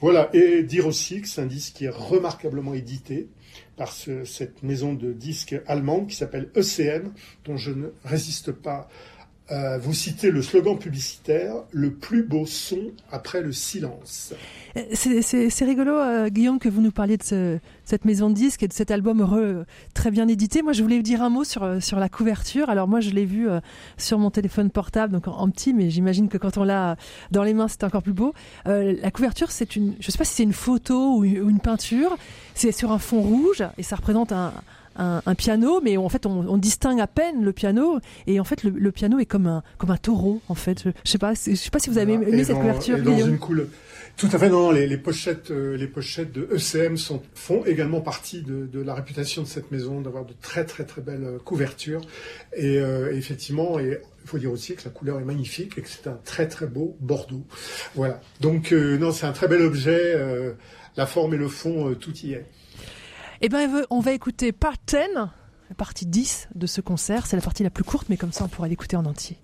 Voilà, et dire aussi que c'est un disque qui est remarquablement édité par ce- cette maison de disques allemande qui s'appelle ECM, dont je ne résiste pas à vous citer le slogan publicitaire Le plus beau son après le silence. Euh, C'est- rigolo, euh, Guillaume, que vous nous parliez de ce- cette maison de disques et de cet album heureux, très bien édité. Moi, je voulais dire un mot sur, euh, sur la couverture. Alors moi, je l'ai vu euh, sur mon téléphone portable, donc en, petit, mais j'imagine que quand on l'a dans les mains, c'est encore plus beau. Euh, la couverture, c'est une, je sais pas si c'est une photo ou une peinture. C'est sur un fond rouge et ça représente un, un, un piano, mais en fait, on, on distingue à peine le piano. Et en fait, le, le piano est comme un, comme un taureau, en fait. Je, je sais pas, je sais pas si vous avez aimé Et cette dans- couverture, et dans une couleur. Tout à fait, non, les, les pochettes, euh, les pochettes de ECM sont, font également partie de, de la réputation de cette maison, d'avoir de très très très belles euh, couvertures. Et euh, effectivement, et il faut dire aussi que la couleur est magnifique et que c'est un très très beau Bordeaux. Voilà. Donc euh, non, c'est un très bel objet. la forme et le fond, tout y est. Eh ben, on va écouter part 10, la partie 10 de ce concert. C'est la partie la plus courte, mais comme ça, on pourra l'écouter en entier.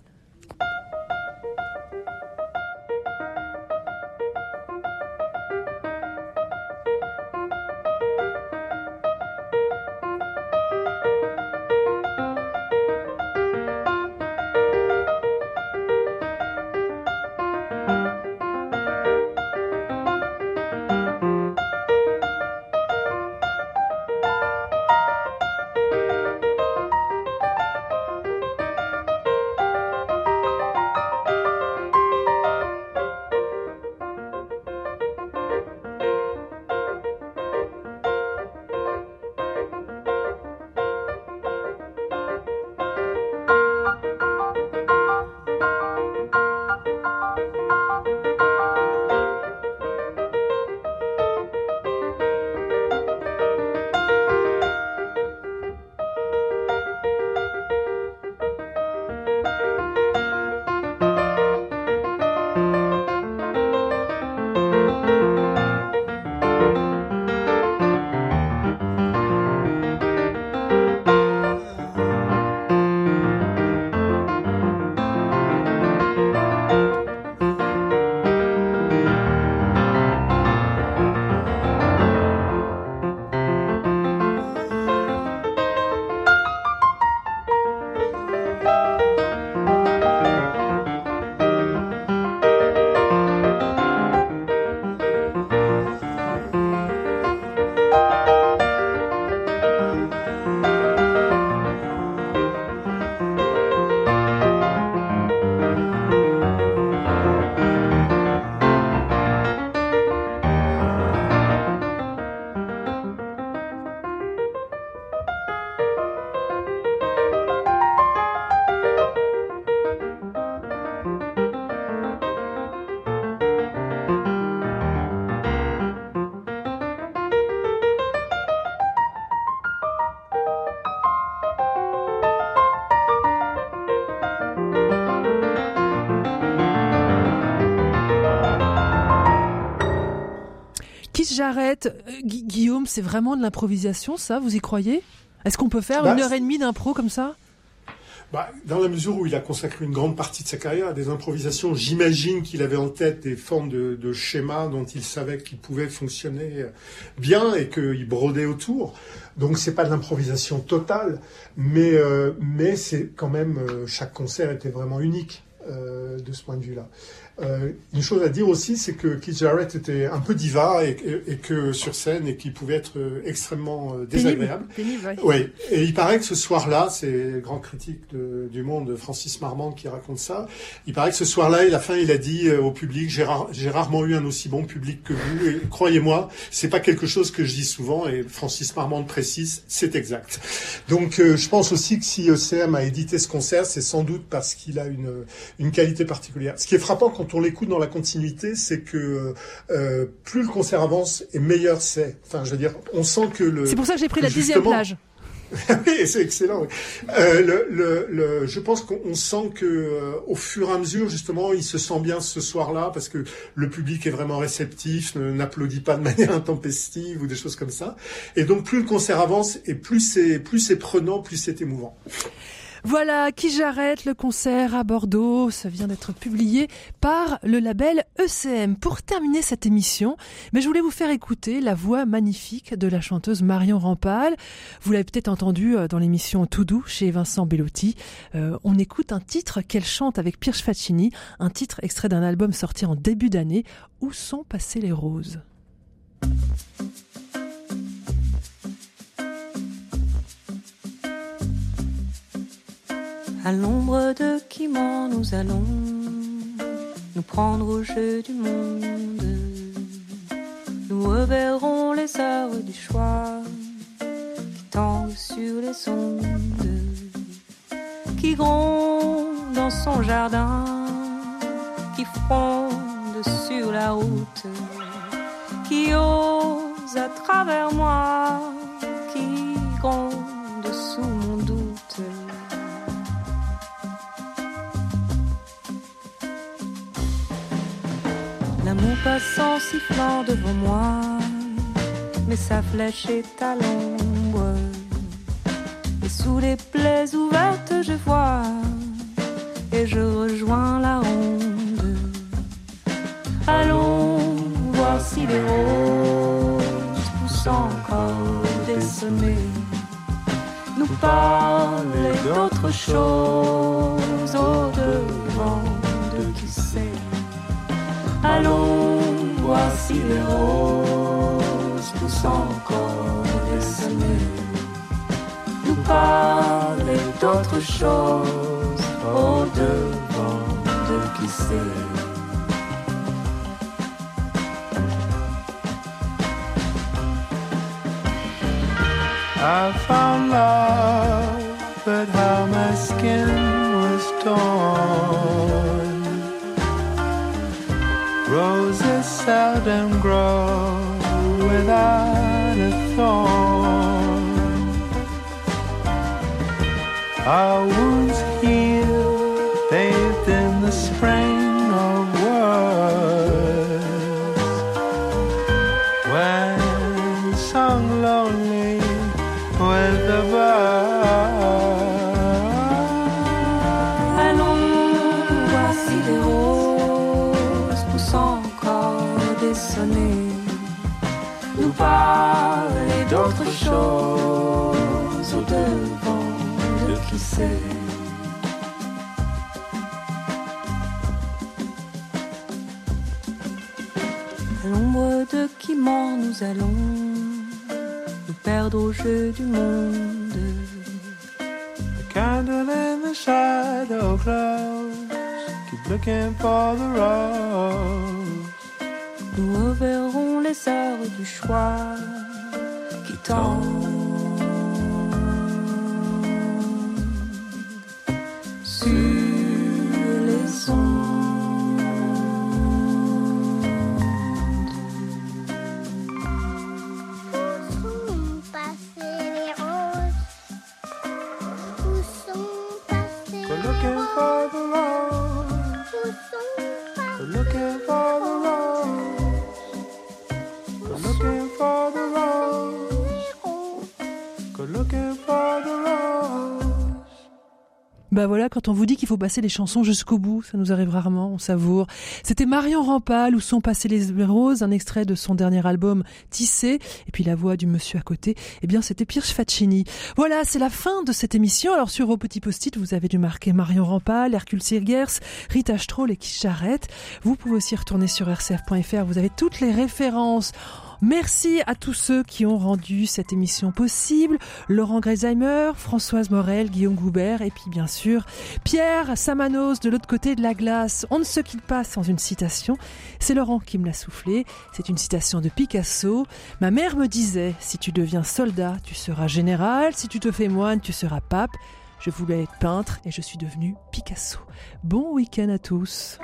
Keith Jarrett, euh, Gu- Guillaume, c'est vraiment de l'improvisation, ça Vous y croyez? Est-ce qu'on peut faire Bah, une heure et demie d'impro comme ça? Bah, dans la mesure où il a consacré une grande partie de sa carrière à des improvisations, j'imagine qu'il avait en tête des formes de, de schémas dont il savait qu'ils pouvaient fonctionner bien et qu'il brodait autour. Donc c'est pas de l'improvisation totale, mais euh, mais c'est quand même euh, chaque concert était vraiment unique euh, de ce point de vue-là. Euh, une chose à dire aussi, c'est que Keith Jarrett était un peu diva et, et- et que sur scène et qu'il pouvait être euh, extrêmement euh, désagréable. Pénible, ouais. Oui, et il paraît que ce soir-là, c'est le grand critique de- du monde, Francis Marmande, qui raconte ça. Il paraît que ce soir-là, à la fin, il a dit au public j'ai rar- j'ai rarement eu un aussi bon public que vous. Et croyez-moi, c'est pas quelque chose que je dis souvent. Et Francis Marmande précise, c'est exact. Donc, euh, je pense aussi que si ECM a édité ce concert, c'est sans doute parce qu'il a une une qualité particulière. Ce qui est frappant quand on l'écoute dans la continuité, c'est que euh, plus le concert avance et meilleur c'est. Enfin, je veux dire, on sent que le. C'est pour ça que j'ai pris la dixième plage. [laughs] oui, c'est excellent. oui. Euh, le, le, le, je pense qu'on on sent que euh, au fur et à mesure, justement, il se sent bien ce soir-là parce que le public est vraiment réceptif, ne- n'applaudit pas de [laughs] manière intempestive ou des choses comme ça. Et donc, plus le concert avance et plus c'est plus c'est prenant, plus c'est émouvant. Voilà, qui j'arrête le concert à Bordeaux. Ça vient d'être publié par le label ECM. Pour terminer cette émission, mais je voulais vous faire écouter la voix magnifique de la chanteuse Marion Rampal. Vous l'avez peut-être entendu euh, dans l'émission Tout doux chez Vincent Bellotti. Euh, on écoute un titre qu'elle chante avec Pierre Faccini, un titre extrait d'un album sorti en début d'année. Où sont passées les roses? À l'ombre de Quimant, nous allons nous prendre au jeu du monde. Nous reverrons les heures du choix qui tanguent sur les ondes, qui grondent dans son jardin, qui frondent sur la route, qui osent à travers moi, qui grondent L'amour passant sifflant devant moi, mais sa flèche est à l'ombre. Et sous les plaies ouvertes, je vois, et je rejoins la ronde. Allons voir si les roses poussent encore des sommets. Nous parler d'autre chose roses poussent encore sommets. Nous parler d'autre chose au devant de qui sait. I found love, but how my skin was torn. Roses seldom grow without a thorn. Our wounds nous allons nous perdre au jeu du monde. The candle in the shadow glows. Keep looking for the rose. Nous reverrons les heures du choix qui tendent Quand on vous dit qu'il faut passer les chansons jusqu'au bout, ça nous arrive rarement, on savoure. C'était Marion Rampal, où sont passées les roses, un extrait de son dernier album Tissé, et puis la voix du monsieur à côté, eh bien c'était Pirche Faccini. Voilà, c'est la fin de cette émission. Alors sur vos petits post-it, vous avez dû marquer Marion Rampal, Hercule Sirgers, Rita Stroll et qui Charrette. Vous pouvez aussi retourner sur rcf.fr, vous avez toutes les références. Merci à tous ceux qui ont rendu cette émission possible. Laurent Greisheimer, Françoise Morel, Guillaume Goubert et puis bien sûr Pierre Samanos de l'autre côté de la glace. On ne se quitte pas sans une citation. C'est Laurent qui me l'a soufflé. C'est une citation de Picasso. Ma mère me disait, si tu deviens soldat, tu seras général. Si tu te fais moine, tu seras pape. Je voulais être peintre et je suis devenu Picasso. Bon week-end à tous.